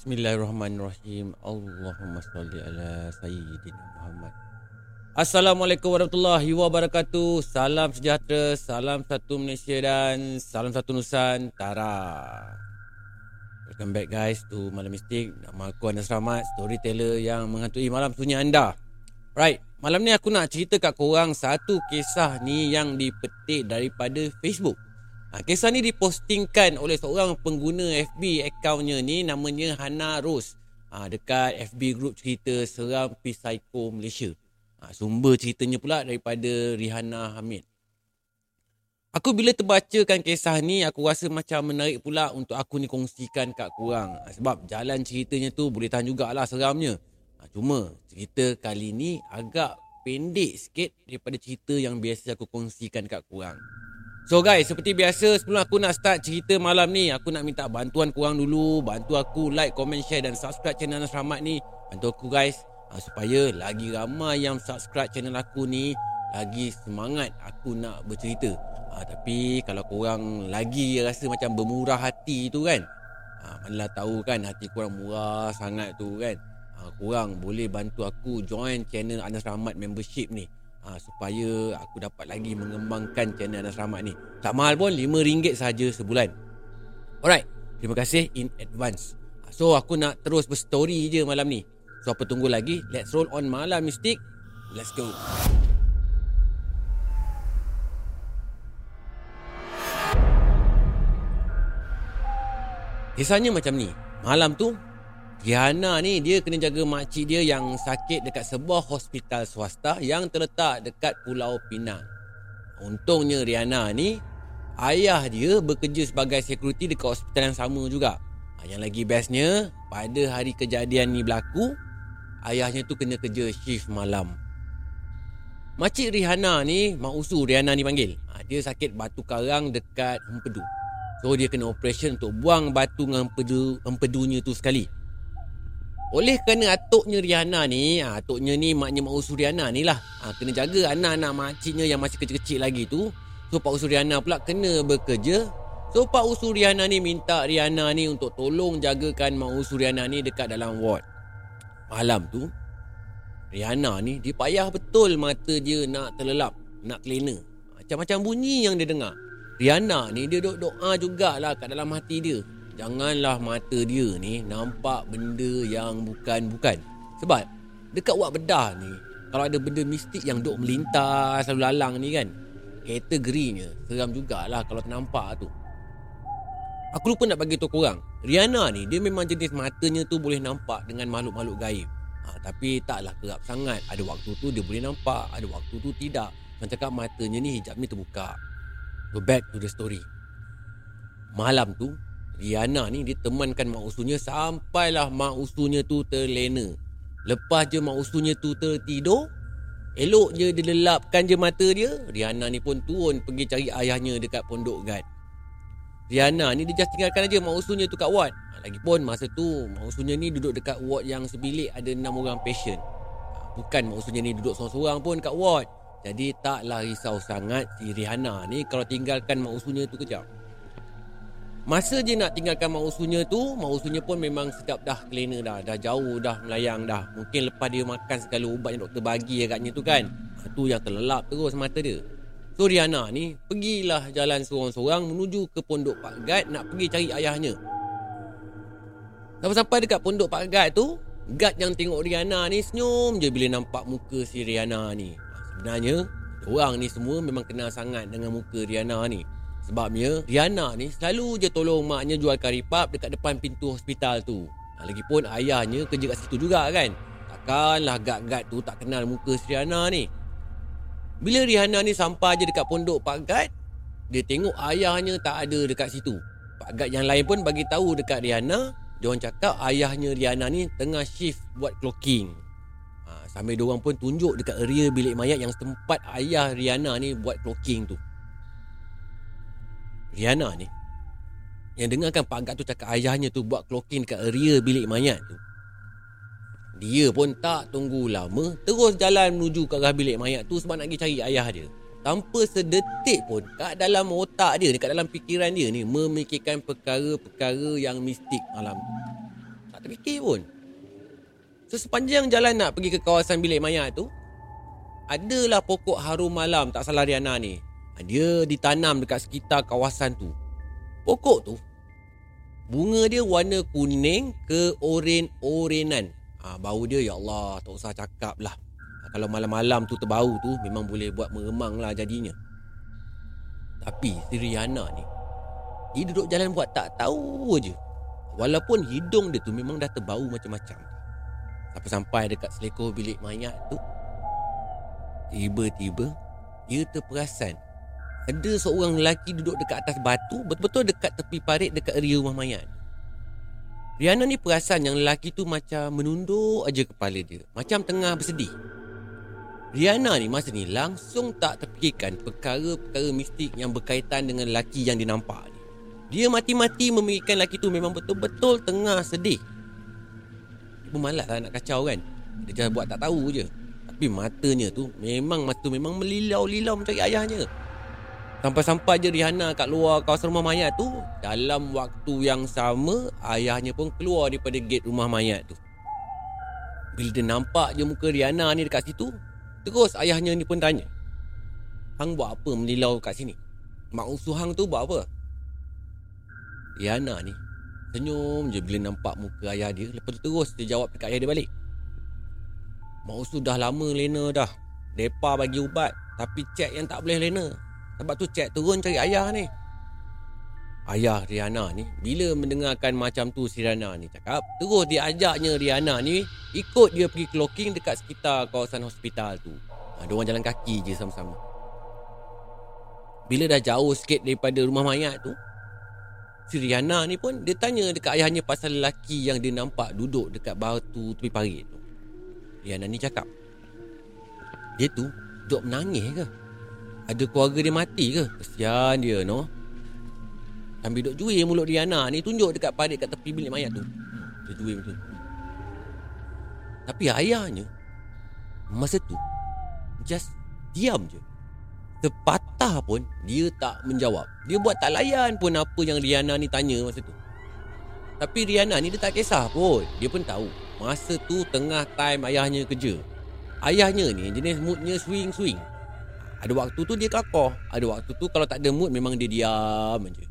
Bismillahirrahmanirrahim. Allahumma salli ala Sayyidina Muhammad. Assalamualaikum warahmatullahi wabarakatuh. Salam sejahtera, salam satu Malaysia dan salam satu Nusantara. Welcome back guys to Malam Mistik. Nama aku Anas Rahmat, storyteller yang menghantui malam sunyi anda. Right, malam ni aku nak cerita kat korang satu kisah ni yang dipetik daripada Facebook. Ha, kisah ni dipostingkan oleh seorang pengguna FB akaunnya ni namanya Hana Rose. Ha, dekat FB group cerita Seram Psycho Malaysia. Ha, sumber ceritanya pula daripada Rihanna Hamid. Aku bila terbacakan kisah ni aku rasa macam menarik pula untuk aku ni kongsikan kat korang. Ha, sebab jalan ceritanya tu boleh tahan jugalah seramnya. Ha, cuma cerita kali ni agak pendek sikit daripada cerita yang biasa aku kongsikan kat korang. So guys, seperti biasa sebelum aku nak start cerita malam ni, aku nak minta bantuan korang dulu. Bantu aku like, comment, share dan subscribe channel Anas Rahmat ni. Bantu aku guys, uh, supaya lagi ramai yang subscribe channel aku ni, lagi semangat aku nak bercerita. Uh, tapi kalau korang lagi rasa macam bermurah hati tu kan, uh, manalah tahu kan hati korang murah sangat tu kan. Uh, korang boleh bantu aku join channel Anas Rahmat membership ni ha, supaya aku dapat lagi mengembangkan channel Anas Rahmat ni. Tak mahal pun RM5 saja sebulan. Alright, terima kasih in advance. Ha, so aku nak terus berstory je malam ni. So apa tunggu lagi? Let's roll on malam mistik. Let's go. Kisahnya macam ni. Malam tu Rihanna ni dia kena jaga makcik dia yang sakit dekat sebuah hospital swasta yang terletak dekat Pulau Pinang. Untungnya Rihanna ni ayah dia bekerja sebagai security dekat hospital yang sama juga. Ha, yang lagi bestnya pada hari kejadian ni berlaku ayahnya tu kena kerja shift malam. Makcik Rihanna ni mak usu Rihanna ni panggil. Ha, dia sakit batu karang dekat empedu. So dia kena operation untuk buang batu dengan empedu, empedunya tu sekali. Oleh kerana atuknya Rihanna ni, ha, atuknya ni maknya Mak Usu Rihanna ni lah. Ha, kena jaga anak-anak makciknya yang masih kecil-kecil lagi tu. So Pak Usu Rihanna pula kena bekerja. So Pak Usu Rihanna ni minta Rihanna ni untuk tolong jagakan Mak Usu Rihanna ni dekat dalam ward. Malam tu, Rihanna ni dia payah betul mata dia nak terlelap, nak terlena. Macam-macam bunyi yang dia dengar. Rihanna ni dia doa jugalah kat dalam hati dia. Janganlah mata dia ni nampak benda yang bukan-bukan. Sebab dekat wak bedah ni, kalau ada benda mistik yang duk melintas selalu lalang ni kan, kategorinya seram jugalah kalau ternampak tu. Aku lupa nak bagi tahu korang. Rihanna ni dia memang jenis matanya tu boleh nampak dengan makhluk-makhluk gaib. Ha, tapi taklah kerap sangat. Ada waktu tu dia boleh nampak, ada waktu tu tidak. Macam cakap matanya ni hijab ni terbuka. So back to the story. Malam tu Riana ni dia temankan mak usunya sampailah mak usunya tu terlena. Lepas je mak usunya tu tertidur, elok je dia lelapkan je mata dia, Riana ni pun turun pergi cari ayahnya dekat pondok guard. Riana ni dia just tinggalkan aja mak usunya tu kat ward. Ha, lagipun masa tu mak usunya ni duduk dekat ward yang sebilik ada enam orang patient. Ha, bukan mak usunya ni duduk seorang-seorang pun kat ward. Jadi taklah risau sangat si Rihanna ni kalau tinggalkan mak usunya tu kejap. Masa je nak tinggalkan mak usunya tu Mak usunya pun memang sedap dah kelena dah Dah jauh dah melayang dah. Mungkin lepas dia makan segala ubat yang doktor bagi agaknya tu kan ha, Tu yang terlelap terus mata dia. So Rihanna ni Pergilah jalan seorang-seorang Menuju ke pondok Pak Gad Nak pergi cari ayahnya. Sampai-sampai dekat pondok Pak Gad tu Gad yang tengok Rihanna ni Senyum je bila nampak muka si Rihanna ni. Sebenarnya Orang ni semua memang kenal sangat dengan muka Rihanna ni Sebabnya Riana ni selalu je tolong maknya jual karipap dekat depan pintu hospital tu. Ha, lagipun ayahnya kerja kat situ juga kan. Takkanlah gad-gad tu tak kenal muka si Riana ni. Bila Rihanna ni sampai je dekat pondok Pak Gad, dia tengok ayahnya tak ada dekat situ. Pak Gad yang lain pun bagi tahu dekat Rihanna, dia cakap ayahnya Rihanna ni tengah shift buat clocking. Ha, sambil dia orang pun tunjuk dekat area bilik mayat yang tempat ayah Rihanna ni buat clocking tu. Riana ni Yang dengarkan Pak Gat tu cakap ayahnya tu buat clocking kat area bilik mayat tu Dia pun tak tunggu lama Terus jalan menuju ke arah bilik mayat tu Sebab nak pergi cari ayah dia Tanpa sedetik pun kat dalam otak dia Dekat dalam fikiran dia ni Memikirkan perkara-perkara yang mistik malam tu Tak terfikir pun. So, sepanjang jalan nak pergi ke kawasan bilik mayat tu, adalah pokok harum malam tak salah Riana ni. Dia ditanam dekat sekitar kawasan tu. Pokok tu, bunga dia warna kuning ke oren-orenan. Ha, bau dia, ya Allah, tak usah cakap lah. Ha, kalau malam-malam tu terbau tu, memang boleh buat meremang lah jadinya. Tapi si Riana ni, dia duduk jalan buat tak tahu je. Walaupun hidung dia tu memang dah terbau macam-macam. Sampai-sampai dekat selekor bilik mayat tu, Tiba-tiba Dia terperasan Ada seorang lelaki duduk dekat atas batu Betul-betul dekat tepi parit Dekat area rumah mayat Riana ni perasan yang lelaki tu macam menunduk aja kepala dia. Macam tengah bersedih. Riana ni masa ni langsung tak terfikirkan perkara-perkara mistik yang berkaitan dengan lelaki yang dinampak ni. Dia mati-mati memikirkan lelaki tu memang betul-betul tengah sedih. Dia pun malas lah nak kacau kan. Dia just buat tak tahu je. Tapi matanya tu memang mata memang melilau-lilau mencari ayahnya. Sampai-sampai je Rihanna kat luar kawasan rumah mayat tu, dalam waktu yang sama ayahnya pun keluar daripada gate rumah mayat tu. Bila dia nampak je muka Rihanna ni dekat situ, terus ayahnya ni pun tanya. Hang buat apa melilau kat sini? Mak usuh hang tu buat apa? Rihanna ni senyum je bila nampak muka ayah dia. Lepas tu terus dia jawab dekat ayah dia balik. Mak Usu dah lama lena dah. Depa bagi ubat. Tapi cek yang tak boleh lena. Sebab tu cek turun cari ayah ni. Ayah Riana ni bila mendengarkan macam tu si Riana ni cakap. Terus dia ajaknya Riana ni ikut dia pergi clocking dekat sekitar kawasan hospital tu. Ha, dia orang jalan kaki je sama-sama. Bila dah jauh sikit daripada rumah mayat tu. Si Riana ni pun dia tanya dekat ayahnya pasal lelaki yang dia nampak duduk dekat batu tepi parit tu. Riana ni cakap Dia tu Duk menangis ke Ada keluarga dia mati ke? Kesian dia no. Sambil duk juir mulut Riana ni Tunjuk dekat parit kat tepi bilik mayat tu. Dia juir macam tu. Tapi ayahnya Masa tu Just Diam je. Sepatah pun Dia tak menjawab. Dia buat tak layan pun Apa yang Riana ni tanya masa tu. Tapi Riana ni dia tak kisah pun. Dia pun tahu Masa tu tengah time ayahnya kerja. Ayahnya ni jenis moodnya swing-swing Ada waktu tu dia kelakar Ada waktu tu kalau tak ada mood memang dia diam je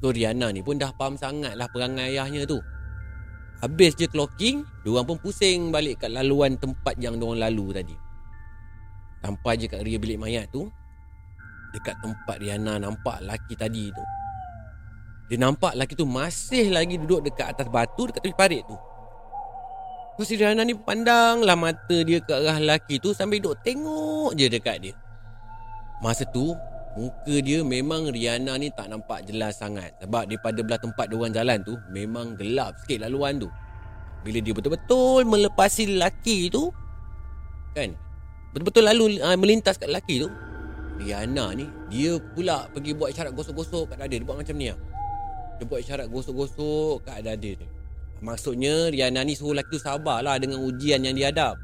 So Riana ni pun dah faham sangat lah perangai ayahnya tu. Habis je clocking Diorang pun pusing balik kat laluan tempat yang diorang lalu tadi. Sampai je kat area bilik mayat tu Dekat tempat Riana nampak laki tadi tu. Dia nampak laki tu masih lagi duduk dekat atas batu dekat tepi parit tu. So si Rihanna ni pandanglah mata dia ke arah lelaki tu sambil duk tengok je dekat dia. Masa tu, muka dia memang Rihanna ni tak nampak jelas sangat. Sebab daripada belah tempat dia orang jalan tu, memang gelap sikit laluan tu. Bila dia betul-betul melepasi lelaki tu, kan? Betul-betul lalu uh, melintas kat lelaki tu, Rihanna ni, dia pula pergi buat isyarat gosok-gosok kat dada. Dia buat macam ni lah. Dia buat isyarat gosok-gosok kat dada dia. Maksudnya Riana ni suruh lelaki tu sabarlah dengan ujian yang dihadap.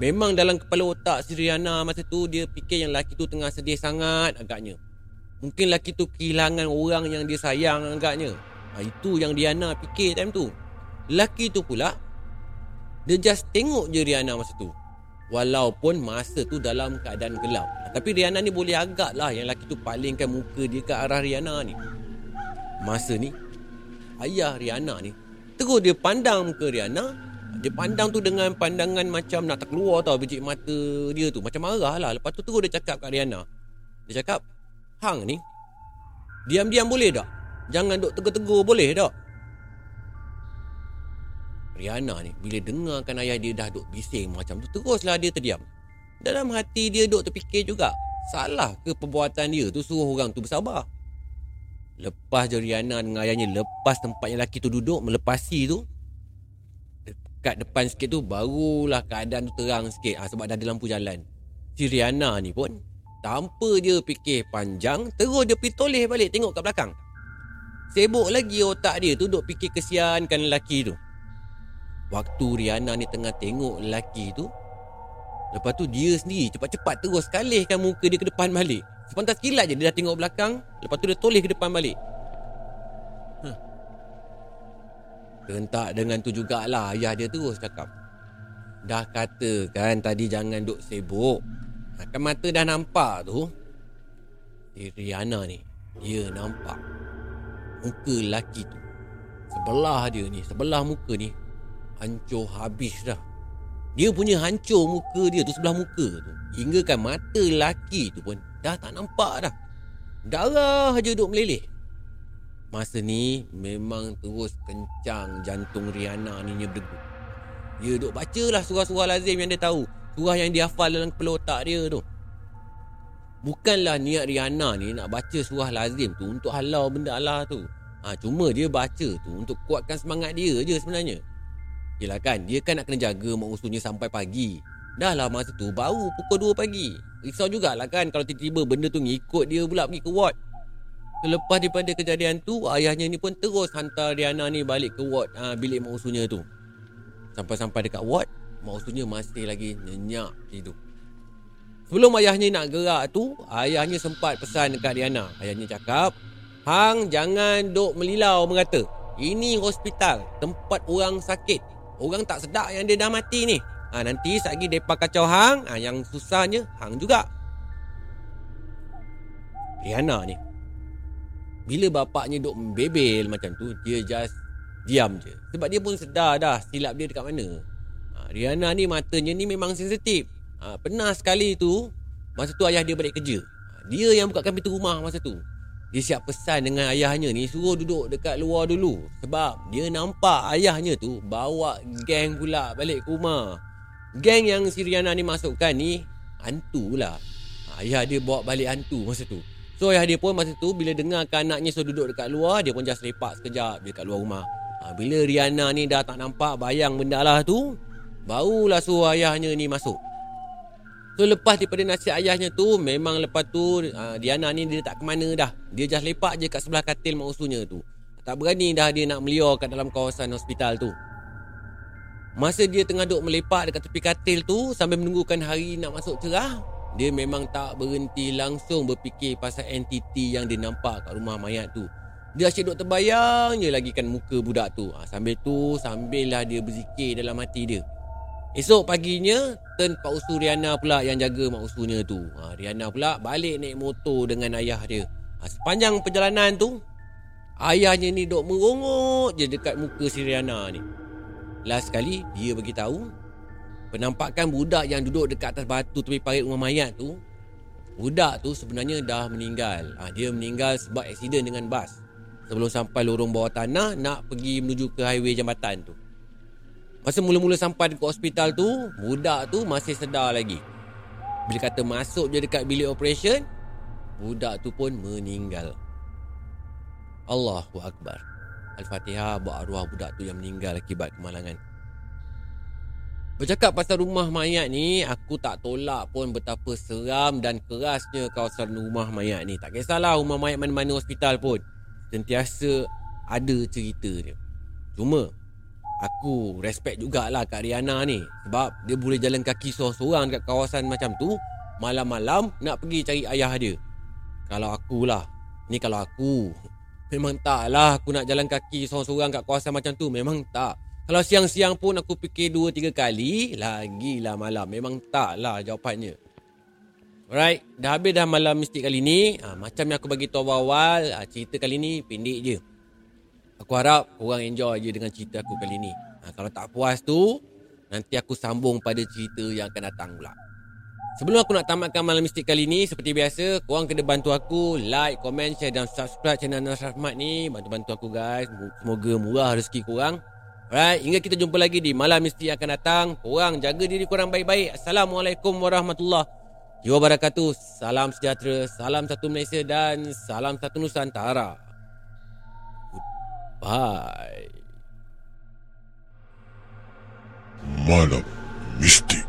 Memang dalam kepala otak si Riana masa tu dia fikir yang lelaki tu tengah sedih sangat agaknya. Mungkin lelaki tu kehilangan orang yang dia sayang agaknya. Ha, itu yang Riana fikir time tu. Lelaki tu pula dia just tengok je Riana masa tu. Walaupun masa tu dalam keadaan gelap. Ha, tapi Riana ni boleh agak lah yang lelaki tu palingkan muka dia ke arah Riana ni. Masa ni ayah Riana ni Terus dia pandang muka Riana Dia pandang tu dengan pandangan macam nak terkeluar tau biji mata dia tu. Macam marah lah. Lepas tu terus dia cakap kat Riana Dia cakap Hang ni Diam-diam boleh tak? Jangan duk tegur-tegur boleh tak? Riana ni bila dengarkan ayah dia dah duk bising macam tu Teruslah dia terdiam. Dalam hati dia duk terfikir juga Salah ke perbuatan dia tu suruh orang tu bersabar? Lepas je Riana dengan ayahnya Lepas tempatnya lelaki tu duduk Melepasi tu Dekat depan sikit tu Barulah keadaan tu terang sikit. Ha, Sebab dah ada lampu jalan. Si Riana ni pun Tanpa dia fikir panjang Terus dia pergi toleh balik Tengok kat belakang. Sibuk lagi otak dia tu Duk fikir kesiankan lelaki tu. Waktu Riana ni tengah tengok lelaki tu Lepas tu dia sendiri cepat-cepat terus kalihkan muka dia ke depan balik. Sepantas kilat je dia dah tengok belakang Lepas tu dia toleh ke depan balik huh. Tentak dengan tu jugalah ayah dia terus cakap. Dah kata kan tadi jangan duk sibuk. Kan mata dah nampak tu. Riana ni, dia nampak muka lelaki tu. Sebelah dia ni, sebelah muka ni hancur habis dah. Dia punya hancur muka dia tu sebelah muka tu. Hingga kan mata lelaki tu pun dah tak nampak dah. Darah je duk meleleh. Masa ni memang terus kencang jantung Riana ni berdegup. Dia duk bacalah surah-surah lazim yang dia tahu. Surah yang dia hafal dalam kepala otak dia tu. Bukanlah niat Riana ni nak baca surah lazim tu untuk halau benda Allah tu. Ha, cuma dia baca tu untuk kuatkan semangat dia je sebenarnya. Yelah kan, dia kan nak kena jaga mak usulnya sampai pagi. Dah lah masa tu baru pukul 2 pagi. Risau jugalah kan kalau tiba-tiba benda tu ngikut dia pula pergi ke ward. Selepas daripada kejadian tu Ayahnya ni pun terus hantar Riana ni balik ke ward ha, Bilik mak usunya tu. Sampai-sampai dekat ward Mak usunya masih lagi nyenyak tidur. Sebelum ayahnya nak gerak tu Ayahnya sempat pesan dekat Riana Ayahnya cakap Hang jangan duk melilau mengata Ini hospital Tempat orang sakit. Orang tak sedap yang dia dah mati ni. Ha, Nanti lagi mereka kacau Hang. Ha, Yang susahnya Hang juga. Riana ni bila bapaknya duk membebel macam tu Dia just diam je. Sebab dia pun sedar dah silap dia dekat mana. Ha, Riana ni matanya ni memang sensitif. Ha, Pernah sekali tu Masa tu ayah dia balik kerja. Ha, Dia yang bukakan pintu rumah masa tu. Dia siap pesan dengan ayahnya ni Suruh duduk dekat luar dulu. Sebab dia nampak ayahnya tu Bawa geng pula balik ke rumah. Geng yang si Riana ni masukkan ni Hantu lah Ayah dia bawa balik hantu masa tu So ayah dia pun masa tu bila dengar anaknya so duduk dekat luar Dia pun just lepak sekejap dekat luar rumah. Ha, Bila Riana ni dah tak nampak bayang benda lah tu Barulah suruh ayahnya ni masuk. So lepas daripada nasihat ayahnya tu Memang lepas tu uh, Diana ni dia tak ke mana dah. Dia just lepak je kat sebelah katil mak usunya tu. Tak berani dah dia nak melior kat dalam kawasan hospital tu. Masa dia tengah duduk melepak dekat tepi katil tu Sambil menunggukan hari nak masuk cerah dia memang tak berhenti langsung berfikir pasal entiti yang dia nampak kat rumah mayat tu. Dia asyik duk terbayang je lagi kan muka budak tu. Ha, sambil tu, sambil lah dia berzikir dalam hati dia. Esok paginya, turn Pak Usu Riana pula yang jaga mak usunya tu. Ha, Riana pula balik naik motor dengan ayah dia. Ha, sepanjang perjalanan tu, ayahnya ni duk merongok je dekat muka si Riana ni. Last sekali, dia beritahu Penampakan budak yang duduk dekat atas batu tepi parit rumah mayat tu Budak tu sebenarnya dah meninggal. Ha, Dia meninggal sebab aksiden dengan bas Sebelum sampai lorong bawah tanah Nak pergi menuju ke highway jambatan tu. Masa mula-mula sampai dekat hospital tu Budak tu masih sedar lagi. Bila kata masuk je dekat bilik operation Budak tu pun meninggal. Allahu Akbar. Al-Fatihah buat arwah budak tu yang meninggal akibat kemalangan Bercakap pasal rumah mayat ni, aku tak tolak pun betapa seram dan kerasnya kawasan rumah mayat ni. Tak kisahlah rumah mayat mana-mana hospital pun. Sentiasa ada cerita dia. Cuma, aku respect jugalah Kak Riana ni. Sebab dia boleh jalan kaki seorang-seorang dekat kawasan macam tu. Malam-malam nak pergi cari ayah dia. Kalau akulah. Ni kalau aku. Memang taklah aku nak jalan kaki seorang-seorang kat kawasan macam tu. Memang tak. Kalau siang-siang pun aku fikir dua tiga kali, lagilah malam. Memang taklah jawapannya. Alright, dah habis dah malam mistik kali ni. Ha, macam yang aku bagi tahu awal, ha, cerita kali ni pendek je. Aku harap korang enjoy je dengan cerita aku kali ni. Ha, kalau tak puas tu, nanti aku sambung pada cerita yang akan datang pula. Sebelum aku nak tamatkan malam mistik kali ni, seperti biasa, korang kena bantu aku like, komen, share dan subscribe channel Nasraf Mat ni. Bantu-bantu aku guys. Semoga murah rezeki korang. Alright, hingga kita jumpa lagi di malam misteri yang akan datang. Korang jaga diri korang baik-baik. Assalamualaikum warahmatullahi wabarakatuh. Salam sejahtera, salam satu Malaysia dan salam satu Nusantara. Bye. Malam Mistik